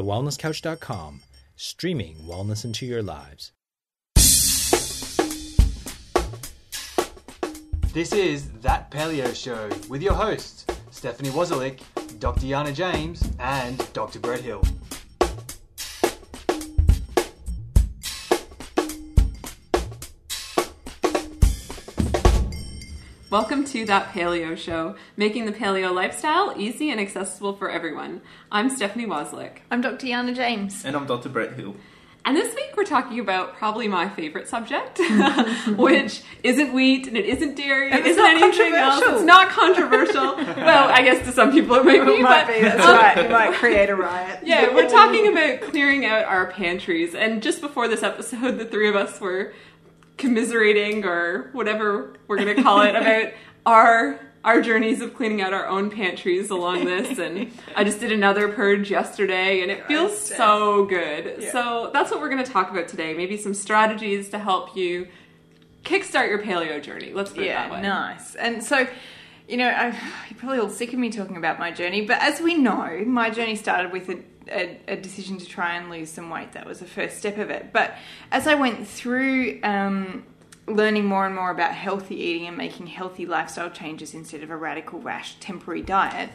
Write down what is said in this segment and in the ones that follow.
thewellnesscouch.com, streaming wellness into your lives. This is That Paleo Show with your hosts, Stephanie Wozalik, Dr. Yana James, and Dr. Brett Hill. Welcome to That Paleo Show, making the paleo lifestyle easy and accessible for everyone. I'm Stephanie Wozlik. I'm Dr. Yana James. And I'm Dr. Brett Hill. And this week we're talking about probably my favorite subject, which isn't wheat and it isn't dairy, And it's isn't not anything else. controversial. It's not controversial. well, I guess to some people it might be, It might but be, that's um, right. It might create a riot. yeah, we're talking about clearing out our pantries. And just before this episode, the three of us were commiserating or whatever we're going to call it about our our journeys of cleaning out our own pantries along this and I just did another purge yesterday and it feels so good. Yeah. So that's what we're going to talk about today. Maybe some strategies to help you kickstart your paleo journey. Let's put it that way. nice. And so, you know, I, you're probably all sick of me talking about my journey, but as we know, my journey started with a, a, a decision to try and lose some weight. That was the first step of it. But as I went through um, learning more and more about healthy eating and making healthy lifestyle changes instead of a radical, rash, temporary diet,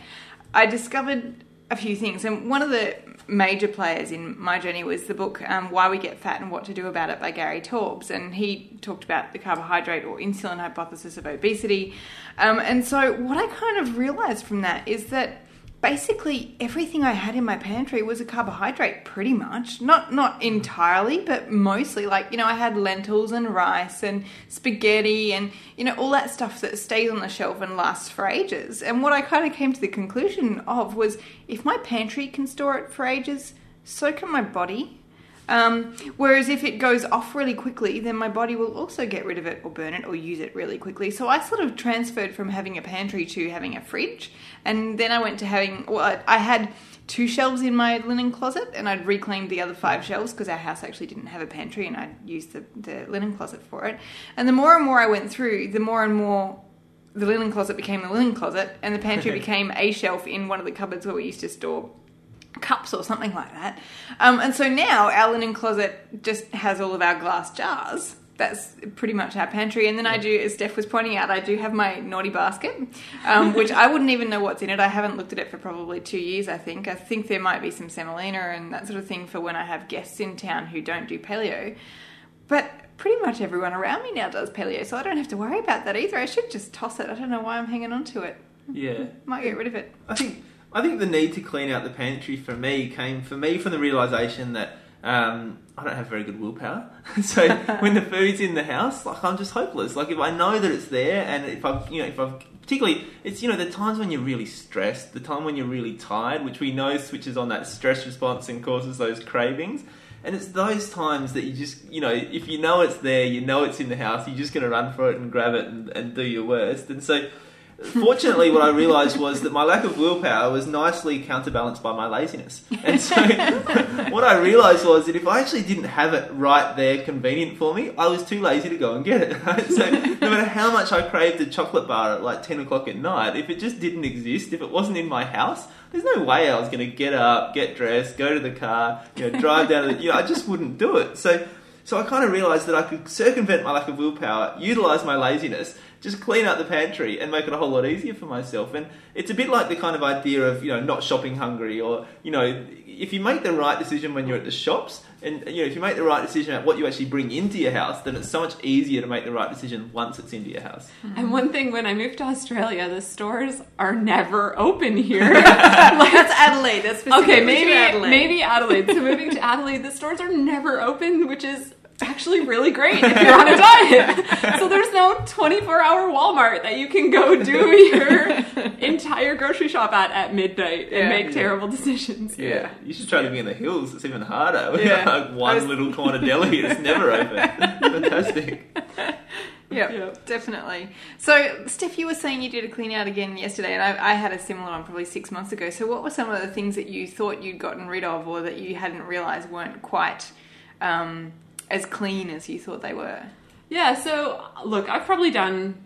I discovered a few things. And one of the major players in my journey was the book um, Why We Get Fat and What to Do About It by Gary Taubes. And he talked about the carbohydrate or insulin hypothesis of obesity. Um, and so, what I kind of realized from that is that basically everything I had in my pantry was a carbohydrate pretty much. Not not entirely, but mostly like, you know, I had lentils and rice and spaghetti and you know, all that stuff that stays on the shelf and lasts for ages. And what I kind of came to the conclusion of was if my pantry can store it for ages, so can my body. Um, whereas if it goes off really quickly, then my body will also get rid of it or burn it or use it really quickly. So I sort of transferred from having a pantry to having a fridge. And then I went to having, well, I, had two shelves in my linen closet and I'd reclaimed the other five shelves because our house actually didn't have a pantry and I'd used the, the linen closet for it. And the more and more I went through, the more and more the linen closet became the linen closet and the pantry became a shelf in one of the cupboards where we used to store cups or something like that. Um, and so now our linen closet just has all of our glass jars. That's pretty much our pantry. And then I do, as Steph was pointing out, I do have my naughty basket, um, which I wouldn't even know what's in it. I haven't looked at it for probably two years, I think. I think there might be some semolina and that sort of thing for when I have guests in town who don't do paleo. But pretty much everyone around me now does paleo, so I don't have to worry about that either. I should just toss it. I don't know why I'm hanging on to it. Yeah. Might get rid of it. I think I think the need to clean out the pantry for me came for me from the realization that um, I don't have very good willpower. so when the food's in the house, like I'm just hopeless. Like if I know that it's there, and if I've you know if I've particularly it's you know the times when you're really stressed, the time when you're really tired, which we know switches on that stress response and causes those cravings. And it's those times that you just, you know, if you know it's there, you know it's in the house, you're just going to run for it and grab it and, and do your worst. And so, fortunately, what I realised was that my lack of willpower was nicely counterbalanced by my laziness. And so, what I realised was that if I actually didn't have it right there, convenient for me, I was too lazy to go and get it. So, no matter how much I craved a chocolate bar at like 10 o'clock at night, if it just didn't exist, if it wasn't in my house, there's no way I was going to get up, get dressed, go to the car, you know, drive down. To the, you know, I just wouldn't do it. So, so I kind of realised that I could circumvent my lack of willpower, utilise my laziness, just clean out the pantry and make it a whole lot easier for myself. And it's a bit like the kind of idea of you know not shopping hungry, or you know, if you make the right decision when you're at the shops, and you know if you make the right decision about what you actually bring into your house, then it's so much easier to make the right decision once it's into your house. Mm-hmm. And one thing, when I moved to Australia, the stores are never open here. That's Adelaide. That's okay, maybe Adelaide. maybe Adelaide. So moving to Adelaide, the stores are never open, which is actually really great if you're on a diet. So there's no 24 hour Walmart that you can go do your entire grocery shop at at midnight and Yeah. make Yeah. terrible decisions. Yeah. You should try living in the hills. It's even harder. We Yeah. have like one was- little corner deli that's never open. Fantastic. Yep, Yep. definitely. So, Steph, you were saying you did a clean out again yesterday, and I, I had a similar one probably six months ago. So, what were some of the things that you thought you'd gotten rid of, or that you hadn't realised weren't quite um, as clean as you thought they were? Yeah, so look, I've probably done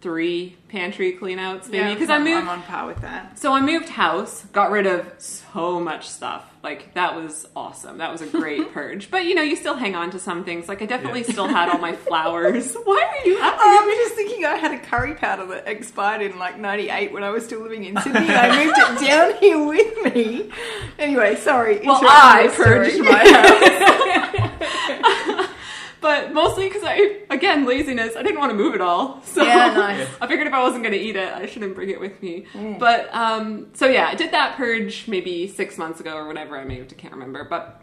three pantry cleanouts maybe Yeah, because I I'm- moved I'm on par with that. so I moved house, got rid of so much stuff. Like that was awesome. That was a great purge. But you know, you still hang on to some things. Like I definitely still had all my flowers. Why are you happy? Oh, I'm just thinking I had a curry powder that expired in like 98 when I was still living in Sydney. and I moved it down here with me. Anyway, sorry. Well, I your story. purged my house. But mostly because I, again, laziness. I didn't want to move it all. So Yeah, nice. I figured if I wasn't going to eat it, I shouldn't bring it with me. But, um, so yeah, I did that purge maybe six months ago or whenever I moved. I can't remember. But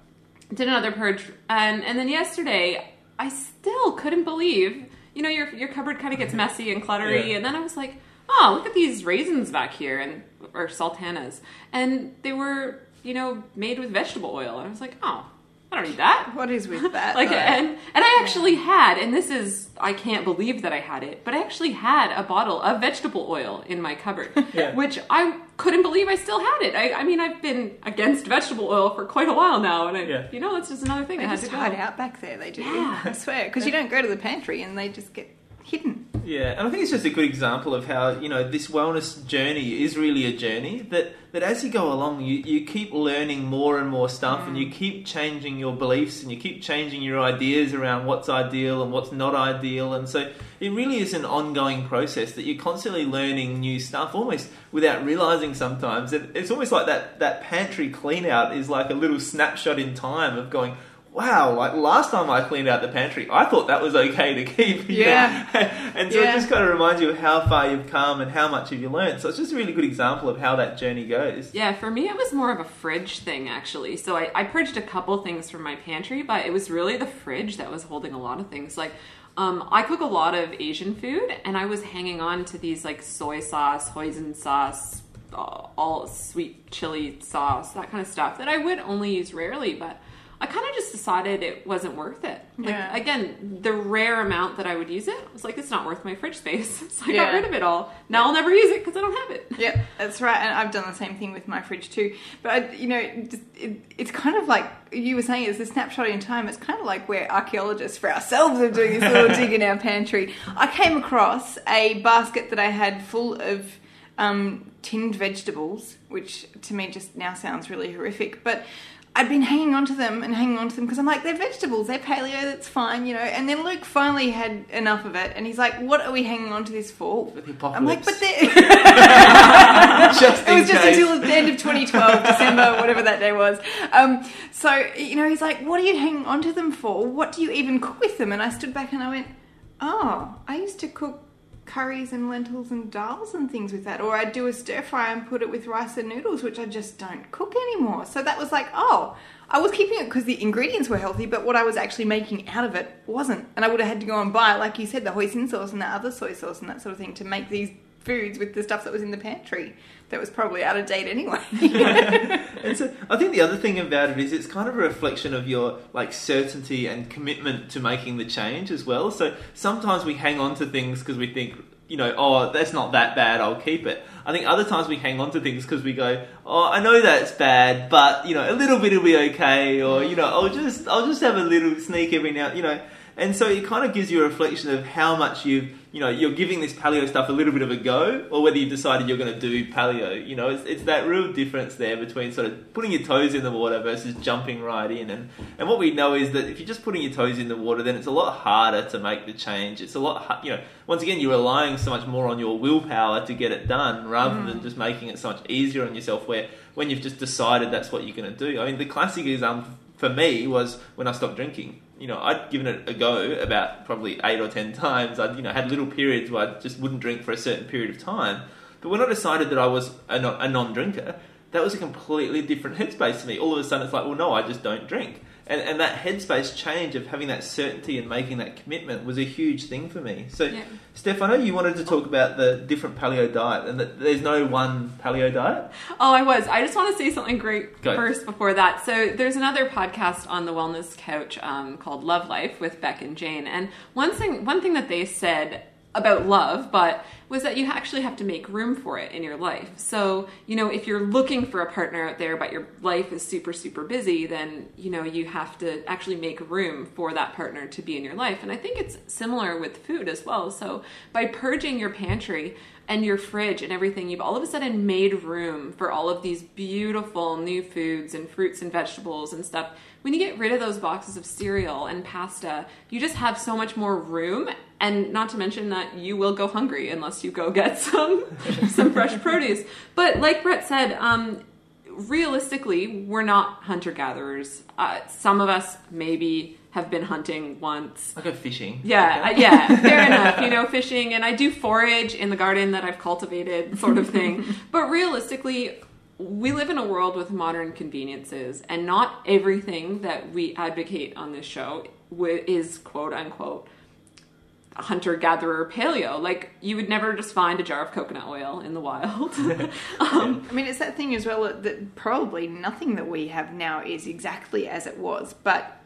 did another purge. And, and then yesterday, I still couldn't believe, you know, your, your cupboard kind of gets messy and cluttery. Yeah. And then I was like, oh, look at these raisins back here and or sultanas. And they were, you know, made with vegetable oil. And I was like, oh, I don't need that. What is with that? Like though? and and I actually had, and this is I can't believe that I had it, but I actually had a bottle of vegetable oil in my cupboard, Yeah. which I couldn't believe I still had it. I, I mean, I've been against vegetable oil for quite a while now, and I, Yeah. you know, that's just another thing They I had just to go. hide out back there. They do. Yeah. I swear, because you don't go to the pantry and they just get hidden. Yeah, and I think it's just a good example of how you know this wellness journey is really a journey that that as you go along, you, you keep learning more and more stuff, and you mm. keep changing your beliefs, and you keep changing your ideas around what's ideal and what's not ideal, and so it really is an ongoing process that you're constantly learning new stuff, almost without realizing sometimes. It, it's almost like that that pantry clean out is like a little snapshot in time of going. Wow, like last time I cleaned out the pantry, I thought that was okay to keep. Yeah. and so Yeah. it just kind of reminds you of how far you've come and how much have you learned. So it's just a really good example of how that journey goes. Yeah, for me, it was more of a fridge thing, actually. So I, I purged a couple things from my pantry, but it was really the fridge that was holding a lot of things. Like, um, I cook a lot of Asian food, and I was hanging on to these like soy sauce, hoisin sauce, uh, all sweet chili sauce, that kind of stuff that I would only use rarely, but. I kind of just decided it wasn't worth it. Like Yeah. again, the rare amount that I would use it, I was like, it's not worth my fridge space. So I Yeah. got rid of it all. Now I'll never use it because I don't have it. Yeah, that's right. And I've done the same thing with my fridge too. But I, you know, it, it, it's kind of like you were saying, it's a snapshot in time. It's kind of like we're archaeologists for ourselves are doing this little dig in our pantry. I came across a basket that I had full of um, tinned vegetables, which to me just now sounds really horrific. But I'd been hanging on to them and hanging on to them because I'm like, they're vegetables, they're paleo, that's fine, you know. And then Luke finally had enough of it, and he's like, "What are we hanging on to this for?" I'm like. "But they're." it was just case. until the end of 2012, December, whatever that day was. Um, so, you know, he's like, What are you hanging on to them for? What do you even cook with them? And I stood back and I went, Oh, I used to cook curries and lentils and dals and things with that. Or I'd do a stir fry and put it with rice and noodles, which I just don't cook anymore. So that was like, Oh, I was keeping it because the ingredients were healthy, but what I was actually making out of it wasn't. And I would have had to go and buy, like you said, the hoisin sauce and the other soy sauce and that sort of thing to make these foods with the stuff that was in the pantry that was probably out of date anyway. And so I think the other thing about it is it's kind of a reflection of your like certainty and commitment to making the change as well. So sometimes we hang on to things because we think, you know, oh, that's not that bad, I'll keep it. I think other times we hang on to things because we go, oh, I know that's bad, but you know, a little bit will be okay, or you know, I'll just I'll just have a little sneak every now, you know. And so it kind of gives you a reflection of how much you've, you know, you're giving this paleo stuff a little bit of a go, or whether you've decided you're going to do paleo. You know, it's, it's that real difference there between sort of putting your toes in the water versus jumping right in. And, and what we know is that if you're just putting your toes in the water, then it's a lot harder to make the change. It's a lot, you know, once again, you're relying so much more on your willpower to get it done rather than mm. just making it so much easier on yourself where when you've just decided that's what you're going to do. I mean, the classic example for me was when I stopped drinking. You know, I'd given it a go about probably eight or ten times. I'd, you know, had little periods where I just wouldn't drink for a certain period of time. But when I decided that I was a, non- a non-drinker, that was a completely different headspace to me. All of a sudden, it's like, well, no, I just don't drink. And, and that headspace change of having that certainty and making that commitment was a huge thing for me. So, Yeah. Steph, I know you wanted to talk about the different paleo diet, and that there's no one paleo diet. Oh, I was. I just want to say something great Go. first before that. So there's another podcast on the Wellness Couch um, called Love Life with Beck and Jane, and one thing one thing that they said about love, but was that you actually have to make room for it in your life. So, you know, if you're looking for a partner out there, but your life is super, super busy, then, you know, you have to actually make room for that partner to be in your life. And I think it's similar with food as well. So, by purging your pantry, and your fridge and everything, you've all of a sudden made room for all of these beautiful new foods and fruits and vegetables and stuff. When you get rid of those boxes of cereal and pasta, you just have so much more room and not to mention that you will go hungry unless you go get some some fresh produce. But like Brett said, um, realistically, we're not hunter gatherers. Uh, some of us maybe have been hunting once. I go fishing. Yeah, uh, yeah, fair enough. You know, fishing, and I do forage in the garden that I've cultivated, sort of thing. but realistically, we live in a world with modern conveniences, and not everything that we advocate on this show is quote unquote hunter gatherer paleo. Like you would never just find a jar of coconut oil in the wild. um, I mean, it's that thing as well that probably nothing that we have now is exactly as it was, but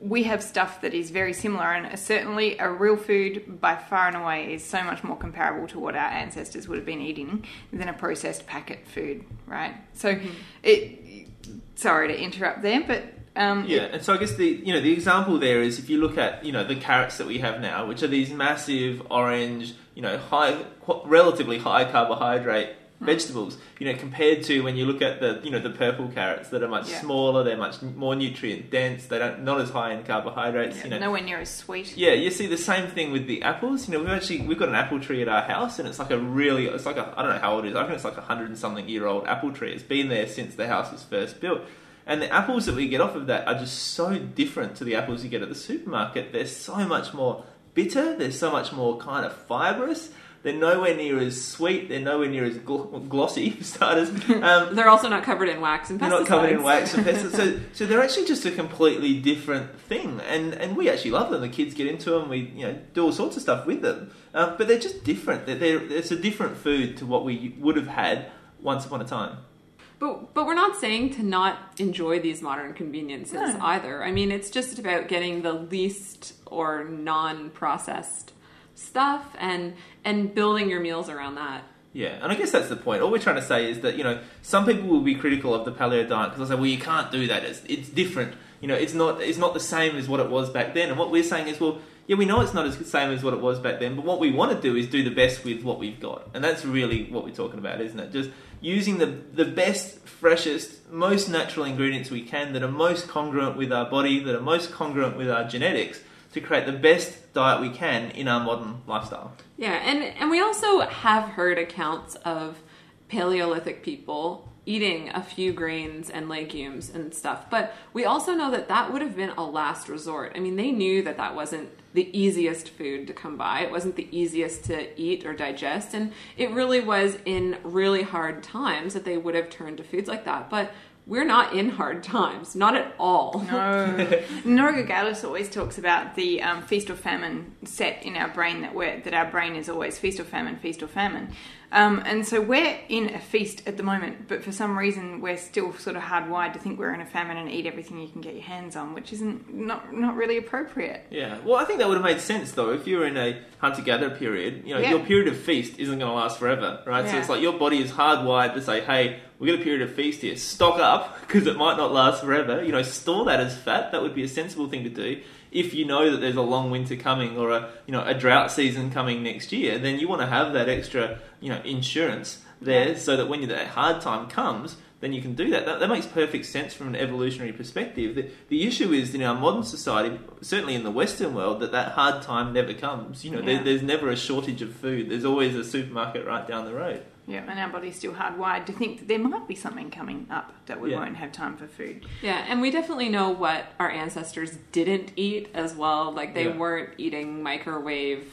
we have stuff that is very similar, and certainly a real food by far and away is so much more comparable to what our ancestors would have been eating than a processed packet food, right? So, it. Sorry to interrupt there, but um, Yeah, and so I guess the you know the example there is if you look at you know the carrots that we have now, which are these massive orange, you know, high, relatively high carbohydrate vegetables. You know, compared to when you look at the you know the purple carrots that are much Yeah. smaller, they're much more nutrient dense, they don't not as high in carbohydrates. yeah, you know, nowhere near as sweet. yeah, you see the same thing with the apples. You know, we've actually we've got an apple tree at our house, and it's like a really it's like a I don't know how old it is. I think it's like a hundred and something year old apple tree. It's been there since the house was first built, and the apples that we get off of that are just so different to the apples you get at the supermarket. They're so much more bitter. They're so much more kind of fibrous. They're nowhere near as sweet. They're nowhere near as gl- glossy for starters. Um, they're also not covered in wax and pesticides. they're not covered in wax and pesticides. So, so they're actually just a completely different thing, and and we actually love them. The kids get into them. We you know do all sorts of stuff with them, uh, but they're just different. They're, they're, it's a different food to what we would have had once upon a time. But but we're not saying to not enjoy these modern conveniences No. either. I mean, it's just about getting the least or non-processed stuff and and building your meals around that. Yeah, and I guess that's the point. All we're trying to say is that you know some people will be critical of the paleo diet because they'll say, "Well, you can't do that. It's it's different. You know, it's not it's not the same as what it was back then." And what we're saying is, well, yeah, we know it's not as the same as what it was back then, but what we want to do is do the best with what we've got, and that's really what we're talking about, isn't it? Just using the the best, freshest, most natural ingredients we can that are most congruent with our body, that are most congruent with our genetics, to create the best diet we can in our modern lifestyle. Yeah, and and we also have heard accounts of Paleolithic people eating a few grains and legumes and stuff, but we also know that that would have been a last resort. I mean, they knew that that wasn't the easiest food to come by. It wasn't the easiest to eat or digest, and it really was in really hard times that they would have turned to foods like that. But we're not in hard times, not at all. No. Nora Gedgaudas always talks about the um, feast or famine set in our brain that we're, that our brain is always feast or famine, feast or famine. Um, and so we're in a feast at the moment, but for some reason we're still sort of hardwired to think we're in a famine and eat everything you can get your hands on, which isn't not not really appropriate. Yeah, well, I think that would have made sense though. If you were in a hunter-gatherer period, you know, Yeah. your period of feast isn't going to last forever, right? Yeah. So it's like your body is hardwired to say, "Hey, we got a period of feast here. Stock up because it might not last forever. You know, store that as fat. That would be a sensible thing to do. If you know that there's a long winter coming or a you know a drought season coming next year, then you want to have that extra you know insurance there so that when that hard time comes, then you can do that. That, that makes perfect sense from an evolutionary perspective. The, the issue is in our modern society, certainly in the Western world, that that hard time never comes. You know, there, there's never a shortage of food. There's always a supermarket right down the road. Yeah, and our body's still hardwired to think that there might be something coming up that we Yeah. won't have time for food. Yeah, and we definitely know what our ancestors didn't eat as well. Like they Yeah. weren't eating microwave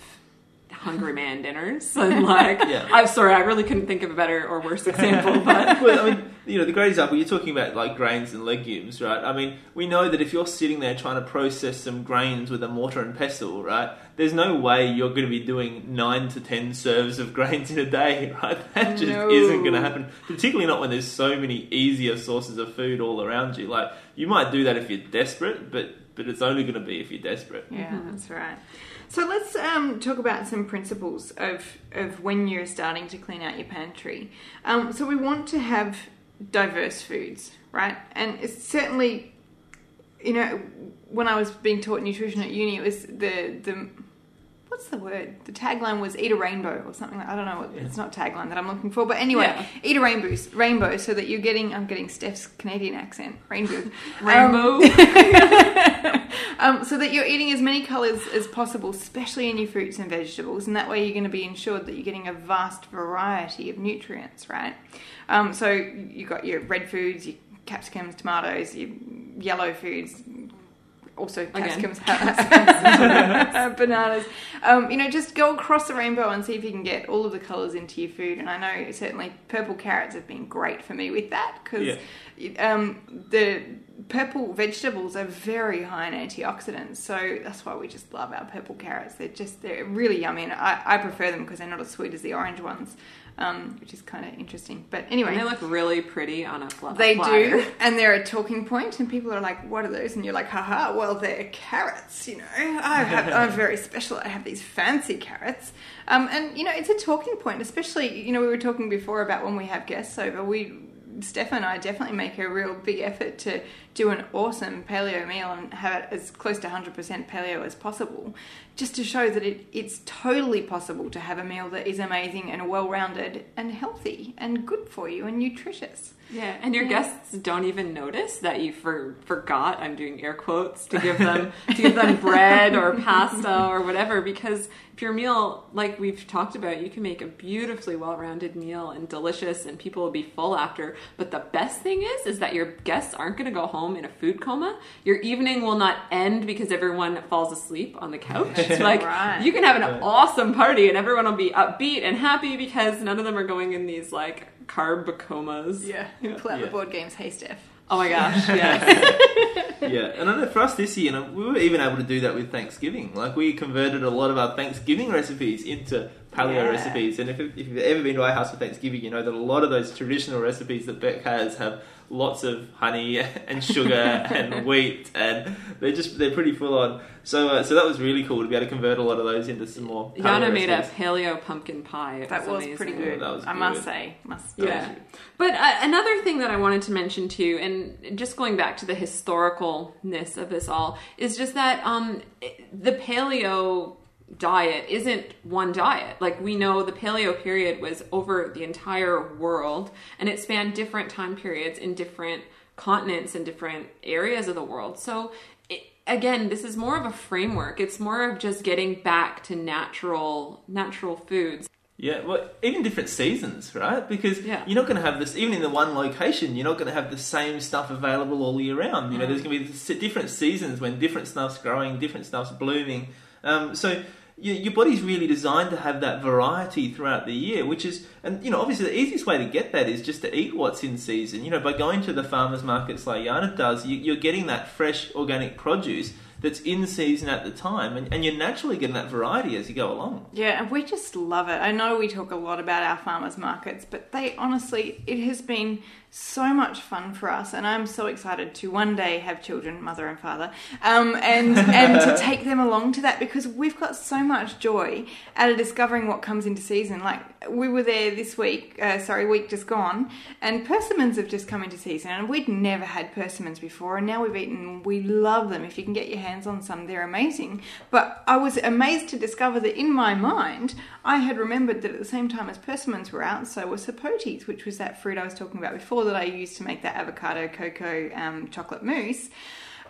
Hungry Man dinners. And like, Yeah. I'm sorry, I really couldn't think of a better or worse example. But well, I mean, you know, the great example you're talking about, like grains and legumes, right? I mean, we know that if you're sitting there trying to process some grains with a mortar and pestle, right? There's no way you're going to be doing nine to ten serves of grains in a day, right? That just No. isn't going to happen. Particularly not when there's so many easier sources of food all around you. Like, you might do that if you're desperate, but but it's only going to be if you're desperate. Yeah, mm-hmm. that's right. So let's um, talk about some principles of, of when you're starting to clean out your pantry. Um, so we want to have diverse foods, right? And it's certainly, you know, when I was being taught nutrition at uni, it was the the what's the word? The tagline was "Eat a rainbow" or something. like I don't know. What, It's not tagline that I'm looking for, but anyway, Yeah. eat a rainbow, rainbow, so that you're getting. I'm getting Steph's Canadian accent, rainbow, Rainbow. um, so that you're eating as many colours as possible, especially in your fruits and vegetables, and that way you're going to be ensured that you're getting a vast variety of nutrients, right? Um, so you got your red foods, your capsicums, tomatoes, your yellow foods, also Again. capsicums, bananas. Um, you know, just go across the rainbow and see if you can get all of the colours into your food. And I know certainly purple carrots have been great for me with that because um, the purple vegetables are very high in antioxidants. So that's why we just love our purple carrots. They're just they're really yummy, and I, I prefer them because they're not as sweet as the orange ones, um, which is kind of interesting. But anyway, And they look really pretty on a fl- they do, and they're a talking point, and people are like, "What are those?" And you're like, "Haha, well, they're carrots. You know, I have, I'm very special. I have these fancy carrots." Um, and you know, it's a talking point, especially you know, we were talking before about when we have guests over. We, Steph and I, definitely make a real big effort to do an awesome paleo meal and have it as close to 100% paleo as possible, just to show that it, it's totally possible to have a meal that is amazing and well-rounded and healthy and good for you and nutritious. Yeah, and your guests don't even notice that you for, forgot. I'm doing air quotes to give them to give them bread or pasta or whatever. Because if your meal, like we've talked about, you can make a beautifully well-rounded meal and delicious, and people will be full after. But the best thing is, is that your guests aren't going to go home in a food coma. Your evening will not end because everyone falls asleep on the couch. It's like Right. you can have an awesome party, and everyone will be upbeat and happy because none of them are going in these like carb comas. Yeah, pull out Yeah. the board games. Hey, Steph. Oh my gosh, yes. yeah, and I know for us this year, you know, we were even able to do that with Thanksgiving. Like we converted a lot of our Thanksgiving recipes into paleo Yeah. recipes. And if, if you've ever been to our house for Thanksgiving, you know that a lot of those traditional recipes that Beck has have lots of honey and sugar and wheat, and they're just they're pretty full on. So uh, so that was really cool to be able to convert a lot of those into some more. Yana made a paleo pumpkin pie. It That was amazing. pretty good. That was I must say, must. Yeah. But uh, another thing that I wanted to mention too, and just going back to the historicalness of this all, is just that um, the paleo diet isn't one diet. Like we know the paleo period was over the entire world and it spanned different time periods in different continents and different areas of the world. So it, again, this is more of a framework. It's more of just getting back to natural natural foods. Yeah, well, even different seasons, right? Because Yeah. you're not going to have this, even in the one location, you're not going to have the same stuff available all year round. You know, there's going to be different seasons when different stuff's growing, different stuff's blooming. Um, so your, your body's really designed to have that variety throughout the year, which is, and you know, obviously the easiest way to get that is just to eat what's in season. You know, by going to the farmers markets like Yana does, you, you're getting that fresh organic produce that's in season at the time, and, and you're naturally getting that variety as you go along. Yeah, and we just love it. I know we talk a lot about our farmers markets, but they honestly, it has been so much fun for us, and I'm so excited to one day have children, mother and father, um, and and to take them along to that because we've got so much joy out of discovering what comes into season. Like we were there this week, uh, sorry, week just gone, and persimmons have just come into season, and we'd never had persimmons before, and now we've eaten. We love them. If you can get your hands on some, they're amazing. But I was amazed to discover that in my mind, I had remembered that at the same time as persimmons were out, so were sapotes, which was that fruit I was talking about before that I used to make that avocado cocoa um, chocolate mousse.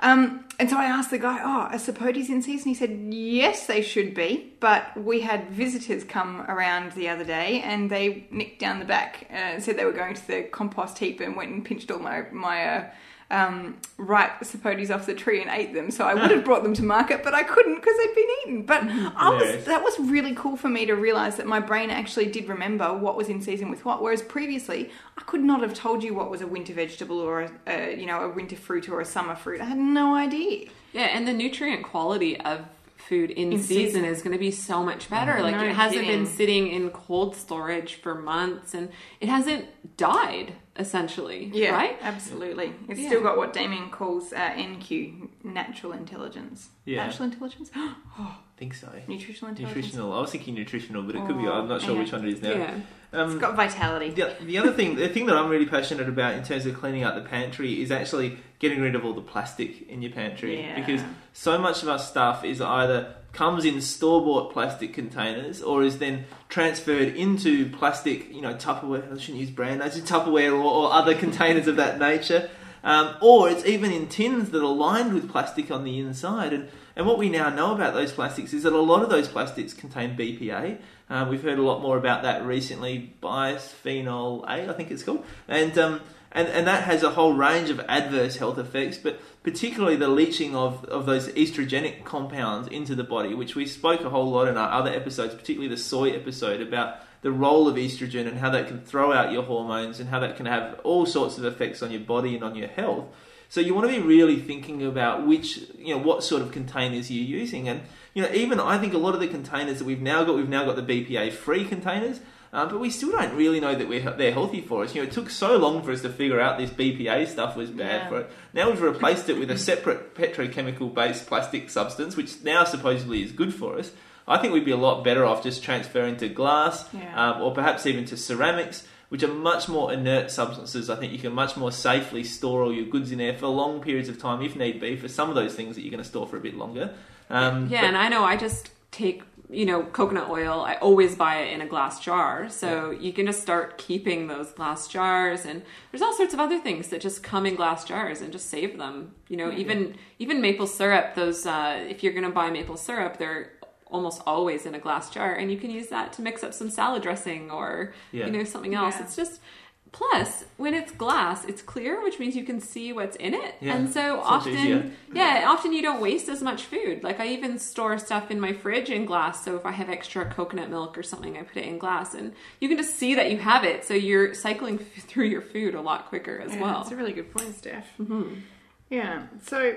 Um, and so I asked the guy, "Oh, are sapotes in season?" He said, "Yes, they should be, but we had visitors come around the other day, and they nicked down the back uh, and said they were going to the compost heap and went and pinched all my my uh, um, ripe sapotes off the tree and ate them. So I would have brought them to market, but I couldn't because they'd been eaten. But I was Yes. that was really cool for me to realize that my brain actually did remember what was in season with what, whereas previously I could not have told you what was a winter vegetable or a, a you know a winter fruit or a summer fruit. I had no idea. Yeah, and the nutrient quality of food in, In season, season. is going to be so much better. Like No it hasn't kidding. been sitting in cold storage for months and it hasn't died. Essentially. Yeah, Right? absolutely. It's Yeah. still got what Damien calls uh, NQ, natural intelligence. Yeah. Natural intelligence? I think so. Nutritional intelligence. Nutritional. I was thinking nutritional, but it could be. I'm not sure yeah. which one it is now. Yeah. Um, It's got vitality. The, the other thing, the thing that I'm really passionate about in terms of cleaning out the pantry is actually getting rid of all the plastic in your pantry Yeah. because so much of our stuff is either comes in store bought plastic containers or is then transferred into plastic, you know, Tupperware. I shouldn't use brand names, Tupperware or, or other containers of that nature. Um, or it's even in tins that are lined with plastic on the inside. And, and what we now know about those plastics is that a lot of those plastics contain BPA. Uh, we've heard a lot more about that recently, bisphenol A, I think it's called. And, um, and, and that has a whole range of adverse health effects, but particularly the leaching of, of those estrogenic compounds into the body, which we spoke a whole lot in our other episodes, particularly the soy episode, about the role of estrogen and how that can throw out your hormones and how that can have all sorts of effects on your body and on your health. So you want to be really thinking about which, you know, what sort of containers you're using. And, you know, even I think a lot of the containers that we've now got, we've now got the BPA free containers, uh, but we still don't really know that we're, they're healthy for us. You know, it took so long for us to figure out this BPA stuff was bad Yeah. for it. Now we've replaced it with a separate petrochemical based plastic substance, which now supposedly is good for us. I think we'd be a lot better off just transferring to glass Yeah. um, or perhaps even to ceramics, which are much more inert substances. I think you can much more safely store all your goods in there for long periods of time, if need be, for some of those things that you're going to store for a bit longer. Um, Yeah, but- and I know I just take you know coconut oil. I always buy it in a glass jar, so you can just start keeping those glass jars. And there's all sorts of other things that just come in glass jars and just save them. You know, even even maple syrup. Those uh, if you're going to buy maple syrup, they're almost always in a glass jar, and you can use that to mix up some salad dressing or Yeah. you know something else. Yeah. It's just. Plus, when it's glass, it's clear, which means you can see what's in it. Yeah, And so it's much easier. often, yeah, often you don't waste as much food. Like I even store stuff in my fridge in glass. So if I have extra coconut milk or something, I put it in glass, and you can just see that you have it. So you're cycling through your food a lot quicker as Yeah, well. That's a really good point, Steph. Mm-hmm. Yeah. So,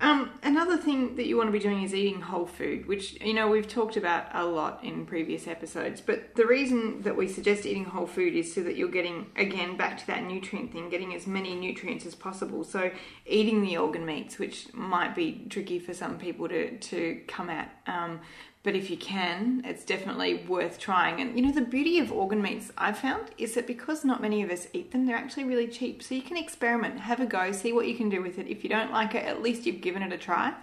um, another thing that you want to be doing is eating whole food, which you know we've talked about a lot in previous episodes. But the reason that we suggest eating whole food is so that you're getting again back to that nutrient thing, getting as many nutrients as possible. So, eating the organ meats, which might be tricky for some people to to come at. Um, but if you can, it's definitely worth trying. And you know, the beauty of organ meats I've found is that because not many of us eat them, they're actually really cheap. So you can experiment, have a go, see what you can do with it. If you don't like it, at least you've given it a try.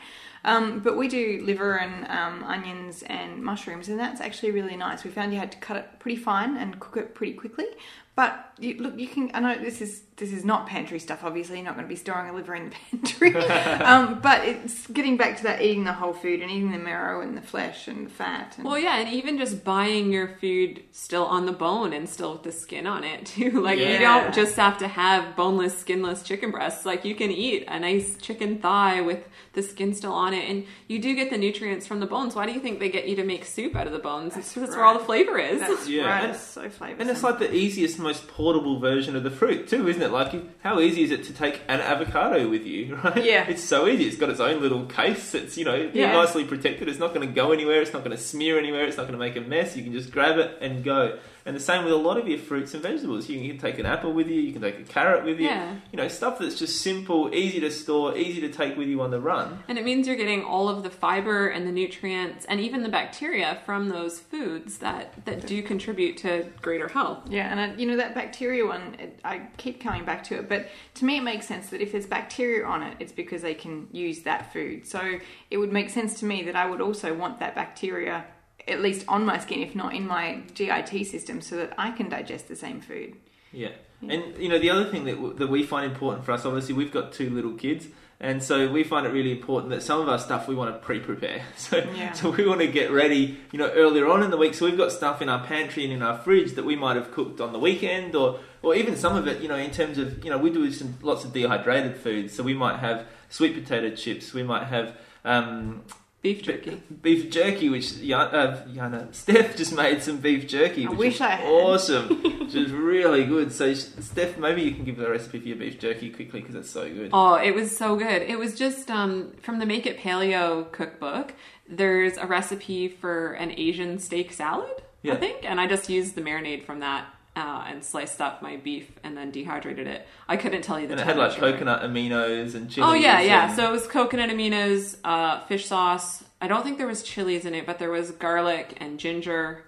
Um, but we do liver and um, onions and mushrooms, and that's actually really nice. We found you had to cut it pretty fine and cook it pretty quickly. But you, look, you can. I know this is this is not pantry stuff. Obviously, you're not going to be storing a liver in the pantry. um, but it's getting back to that eating the whole food and eating the marrow and the flesh and the fat. And, Well, yeah, and even just buying your food still on the bone and still with the skin on it too. Like you don't just have to have boneless, skinless chicken breasts. Like you can eat a nice chicken thigh with the skin still on it, and you do get the nutrients from the bones. Why do you think they get you to make soup out of the bones? It's because that's where all the flavor is. That's Yeah, right. and- it's so flavoursome. And it's like the easiest, most portable version of the fruit too, isn't it? Like, how easy is it to take an avocado with you, right? Yeah. It's so easy. It's got its own little case. It's, you know, Yeah. nicely protected. It's not going to go anywhere. It's not going to smear anywhere. It's not going to make a mess. You can just grab it and go. And the same with a lot of your fruits and vegetables. You can take an apple with you. You can take a carrot with you. Yeah. You know, stuff that's just simple, easy to store, easy to take with you on the run. And it means you're getting all of the fiber and the nutrients and even the bacteria from those foods that, that do contribute to greater health. Yeah, and uh, you know that bacteria one, it, I keep coming back to it, but to me it makes sense that if there's bacteria on it, it's because they can use that food. So it would make sense to me that I would also want that bacteria at least on my skin, if not in my GIT system, so that I can digest the same food. Yeah. And you know the other thing that w- that we find important for us, obviously we've got two little kids, and so we find it really important that some of our stuff we want to pre-prepare. So Yeah. so we want to get ready, you know, earlier on in the week. So we've got stuff in our pantry and in our fridge that we might have cooked on the weekend, or or even some of it, you know, in terms of you know we do some lots of dehydrated foods. So we might have sweet potato chips. We might have. Um, Beef jerky. beef jerky, which Ya- uh, Yana, Steph just made some beef jerky. I wish is I had. Awesome, which is really good. So, Steph, maybe you can give the recipe for your beef jerky quickly because it's so good. Oh, it was so good. It was just um, from the Make It Paleo cookbook. There's a recipe for an Asian steak salad, Yeah. I think, and I just used the marinade from that. Uh, and sliced up my beef and then dehydrated it. I couldn't tell you the And it had like coconut aminos and chili. Oh yeah, yeah. So it was coconut aminos, uh, fish sauce. I don't think there was chilies in it, but there was garlic and ginger,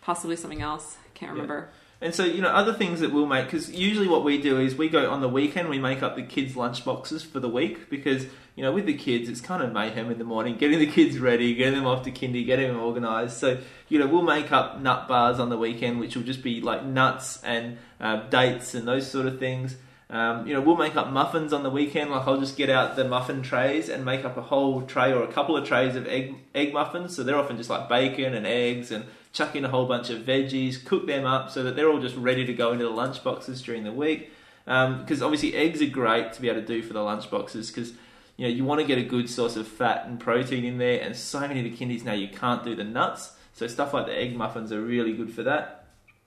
possibly something else. I can't remember. And so, you know, other things that we'll make, because usually what we do is we go on the weekend, we make up the kids' lunch boxes for the week, because, you know, with the kids, it's kind of mayhem in the morning, getting the kids ready, getting them off to kindy, getting them organised. So, you know, we'll make up nut bars on the weekend, which will just be like nuts and uh, dates and those sort of things. Um, you know, we'll make up muffins on the weekend. Like I'll just get out the muffin trays and make up a whole tray or a couple of trays of egg egg muffins. So they're often just like bacon and eggs and chuck in a whole bunch of veggies, cook them up so that they're all just ready to go into the lunch boxes during the week. Because obviously eggs are great to be able to do for the lunch boxes because you know you want to get a good source of fat and protein in there. And so many of the kindies now you can't do the nuts, so stuff like the egg muffins are really good for that.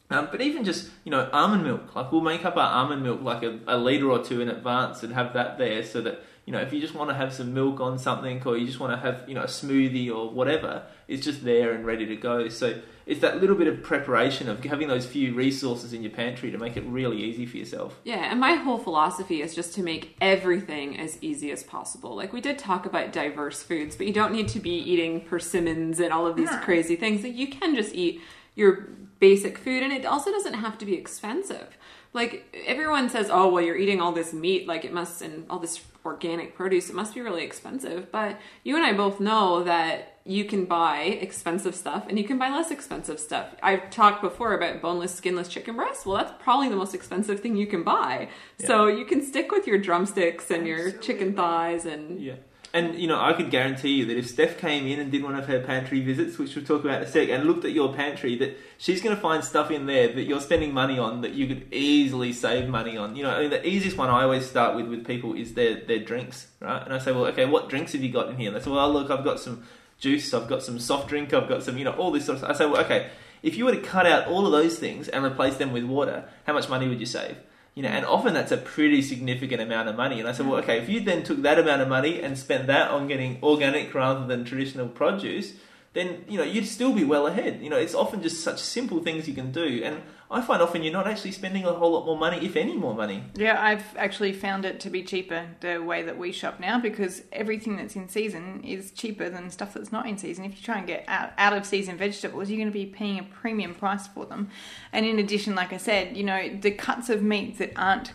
Um, but even just you know almond milk, like we'll make up our almond milk like a, a liter or two in advance and have that there, so that you know if you just want to have some milk on something or you just want to have you know a smoothie or whatever, it's just there and ready to go. So it's that little bit of preparation of having those few resources in your pantry to make it really easy for yourself. Yeah, and my whole philosophy is just to make everything as easy as possible. Like we did talk about diverse foods, but you don't need to be eating persimmons and all of these crazy things. That you can just eat your basic food, and it also doesn't have to be expensive. Like everyone says, oh well, you're eating all this meat, like it must, and all this organic produce, it must be really expensive. But you and I both know that you can buy expensive stuff and you can buy less expensive stuff. I've talked before about boneless, skinless chicken breasts. Well, that's probably the most expensive thing you can buy. So you can stick with your drumsticks and your chicken thighs and Yeah. And you know, I could guarantee you that if Steph came in and did one of her pantry visits, which we'll talk about in a sec, and looked at your pantry, that she's going to find stuff in there that you're spending money on that you could easily save money on. You know, I mean, the easiest one I always start with with people is their their drinks, right? And I say, well, okay, what drinks have you got in here? And they say, well, look, I've got some juice, I've got some soft drink, I've got some, you know, all this sort of stuff. I say, well, okay, if you were to cut out all of those things and replace them with water, how much money would you save? You know, and often that's a pretty significant amount of money. And I said, well, okay, if you then took that amount of money and spent that on getting organic rather than traditional produce, then you know you'd still be well ahead. You know, it's often just such simple things you can do, and I find often you're not actually spending a whole lot more money, if any more money. Yeah, I've actually found it to be cheaper the way that we shop now because everything that's in season is cheaper than stuff that's not in season. If you try and get out, out of season vegetables, you're going to be paying a premium price for them. And in addition, like I said, you know, the cuts of meat that aren't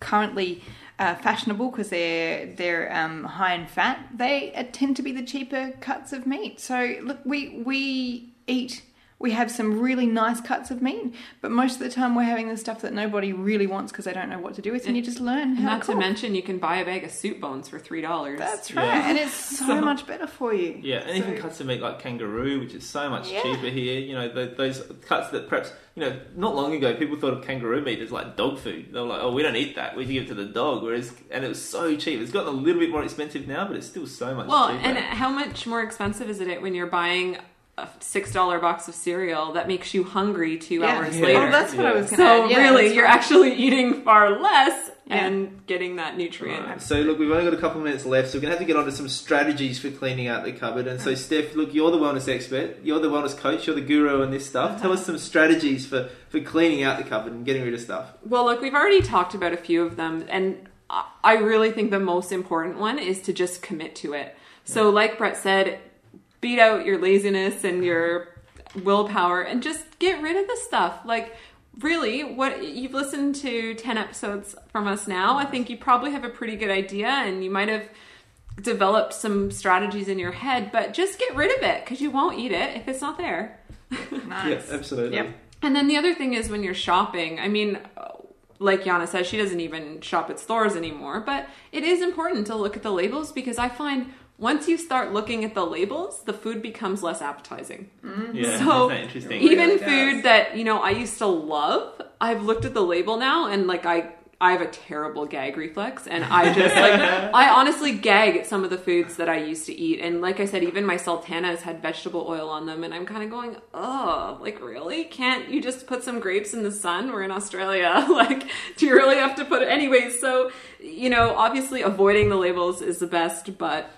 currently uh, fashionable because they're they're um, high in fat, they uh, tend to be the cheaper cuts of meat. So look, we we eat we have some really nice cuts of meat, but most of the time we're having the stuff that nobody really wants because they don't know what to do with, and you just learn how not to to mention, you can buy a bag of soup bones for three dollars. That's right, Yeah. and it's so, much better for you. Yeah, and even cuts of meat like kangaroo, which is so much Yeah. cheaper here. You know, the, those cuts that perhaps you know, not long ago people thought of kangaroo meat as like dog food. They were like, "Oh, we don't eat that. We give it to the dog." Whereas, and it was so cheap. It's gotten a little bit more expensive now, but it's still so much Well, cheaper. and how much more expensive is it when you're buying a six dollar box of cereal that makes you hungry two Yeah. hours Yeah. later? Well, that's what I was going to so add. Yeah, really, you're right. actually eating far less Yeah. and getting that nutrient. Right. So look, we've only got a couple minutes left, so we're gonna have to get on to some strategies for cleaning out the cupboard. And so, uh-huh. Steph, look, you're the wellness expert, you're the wellness coach, you're the guru in this stuff. Tell uh-huh. us some strategies for for cleaning out the cupboard and getting rid of stuff. Well, look, we've already talked about a few of them, and I- I really think the most important one is to just commit to it. So, like Brett said, beat out your laziness and your willpower and just get rid of the stuff. Like, really, what you've listened to 10 episodes from us now, I think you probably have a pretty good idea, and you might have developed some strategies in your head, but just get rid of it because you won't eat it if it's not there. Nice. Yeah, absolutely. Yep. And then the other thing is when you're shopping, I mean, like Yana says, she doesn't even shop at stores anymore, but it is important to look at the labels because I find once you start looking at the labels, the food becomes less appetizing. Mm-hmm. Yeah, So, isn't that interesting? Even really does. food that, you know, I used to love, I've looked at the label now and like I I have a terrible gag reflex and I just like I honestly gag at some of the foods that I used to eat and like I said even my sultanas had vegetable oil on them and I'm kind of going oh like really can't you just put some grapes in the sun we're in Australia like do you really have to put it anyways so you know obviously avoiding the labels is the best but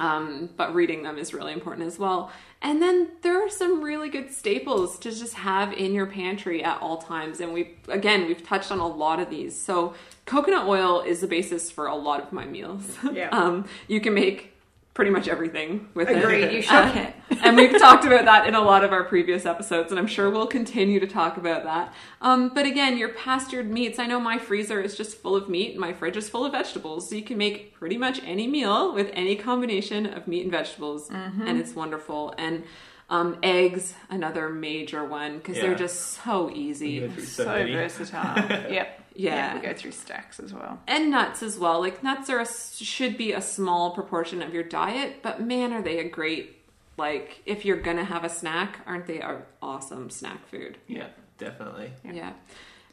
Um, but reading them is really important as well. And then there are some really good staples to just have in your pantry at all times. And we, again, we've touched on a lot of these. So coconut oil is the basis for a lot of my meals. Yeah. um, you can make pretty much everything with it. Agreed, you sure Uh, can. and we've talked about that in a lot of our previous episodes, and I'm sure we'll continue to talk about that. Um, but again, your pastured meats, I know my freezer is just full of meat, and my fridge is full of vegetables, so you can make pretty much any meal with any combination of meat and vegetables, Mm-hmm. and it's wonderful. And um, eggs, another major one, because Yeah. they're just so easy. You go through So, so versatile. yep. Yeah. We go through stacks as well. and nuts as well. Like nuts are a, should be a small proportion of your diet, but man, are they a great like if you're gonna have a snack, aren't they a awesome snack food? Yeah, definitely. Yeah.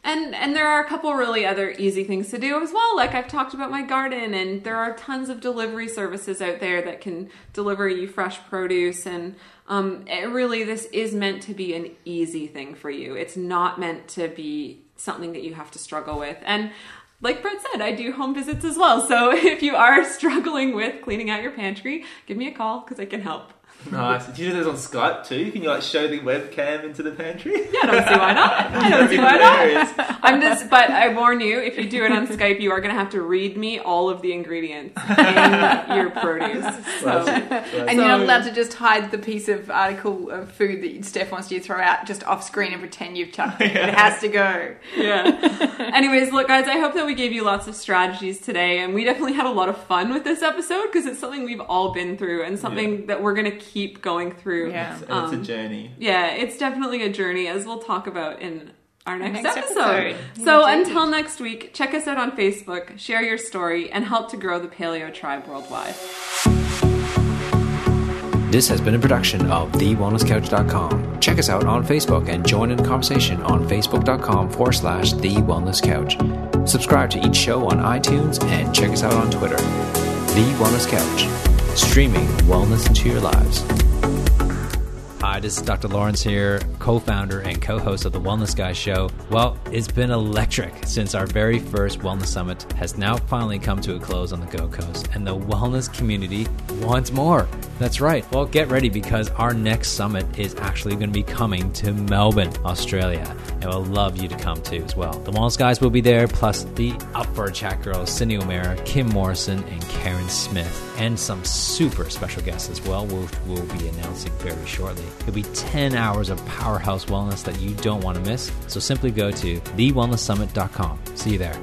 And and there are a couple really other easy things to do as well. Like I've talked about my garden and there are tons of delivery services out there that can deliver you fresh produce and um it really this is meant to be an easy thing for you. It's not meant to be something that you have to struggle with. And like Brett said, I do home visits as well. So if you are struggling with cleaning out your pantry, give me a call because I can help. Nice. Do you do those on Skype too? Can you like show the webcam into the pantry? Yeah, I don't see why not. I don't see why not. I'm just, but I warn you, if you do it on Skype, you are going to have to read me all of the ingredients in your produce. So, And you're not allowed to just hide the piece of article of food that Steph wants you to throw out just off screen and pretend you've chucked it. It has to go. yeah. Anyways, look, guys, I hope that we gave you lots of strategies today, and we definitely had a lot of fun with this episode because it's something we've all been through and something that we're going to keep going through. Yeah. And it's Um, a journey. Yeah, it's definitely a journey, as we'll talk about in our next, next episode. episode. So Indeed. until next week, check us out on Facebook, share your story, and help to grow the paleo tribe worldwide. This has been a production of TheWellnessCouch.com. Check us out on Facebook and join in the conversation on Facebook.com forward slash The Wellness Couch. Subscribe to each show on iTunes and check us out on Twitter. The Wellness Couch, streaming wellness into your lives. Hi, this is Dr. Lawrence here, co founder and co host of the Wellness Guy Show. Well, it's been electric since our very first Wellness Summit has now finally come to a close on the Gold Coast, and the wellness community wants more. That's right. Well, get ready because our next summit is actually going to be coming to Melbourne, Australia, and we'll love you to come too as well. The Wellness Guys will be there, plus the Up for a Chat girls, Cyndi O'Meara, Kim Morrison, and Karen Smith, and some super special guests as well, we'll be announcing very shortly. It'll be 10 hours of powerhouse wellness that you don't want to miss. So simply go to thewellnesssummit.com. See you there.